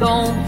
动。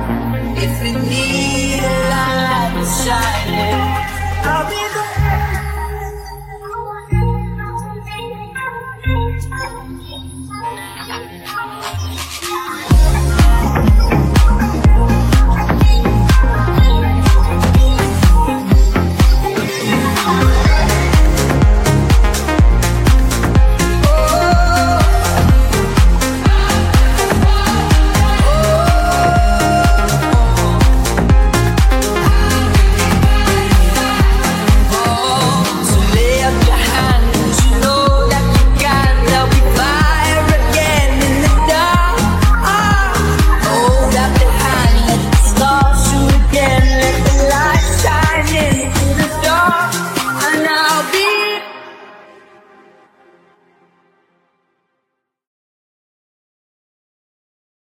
Thank you.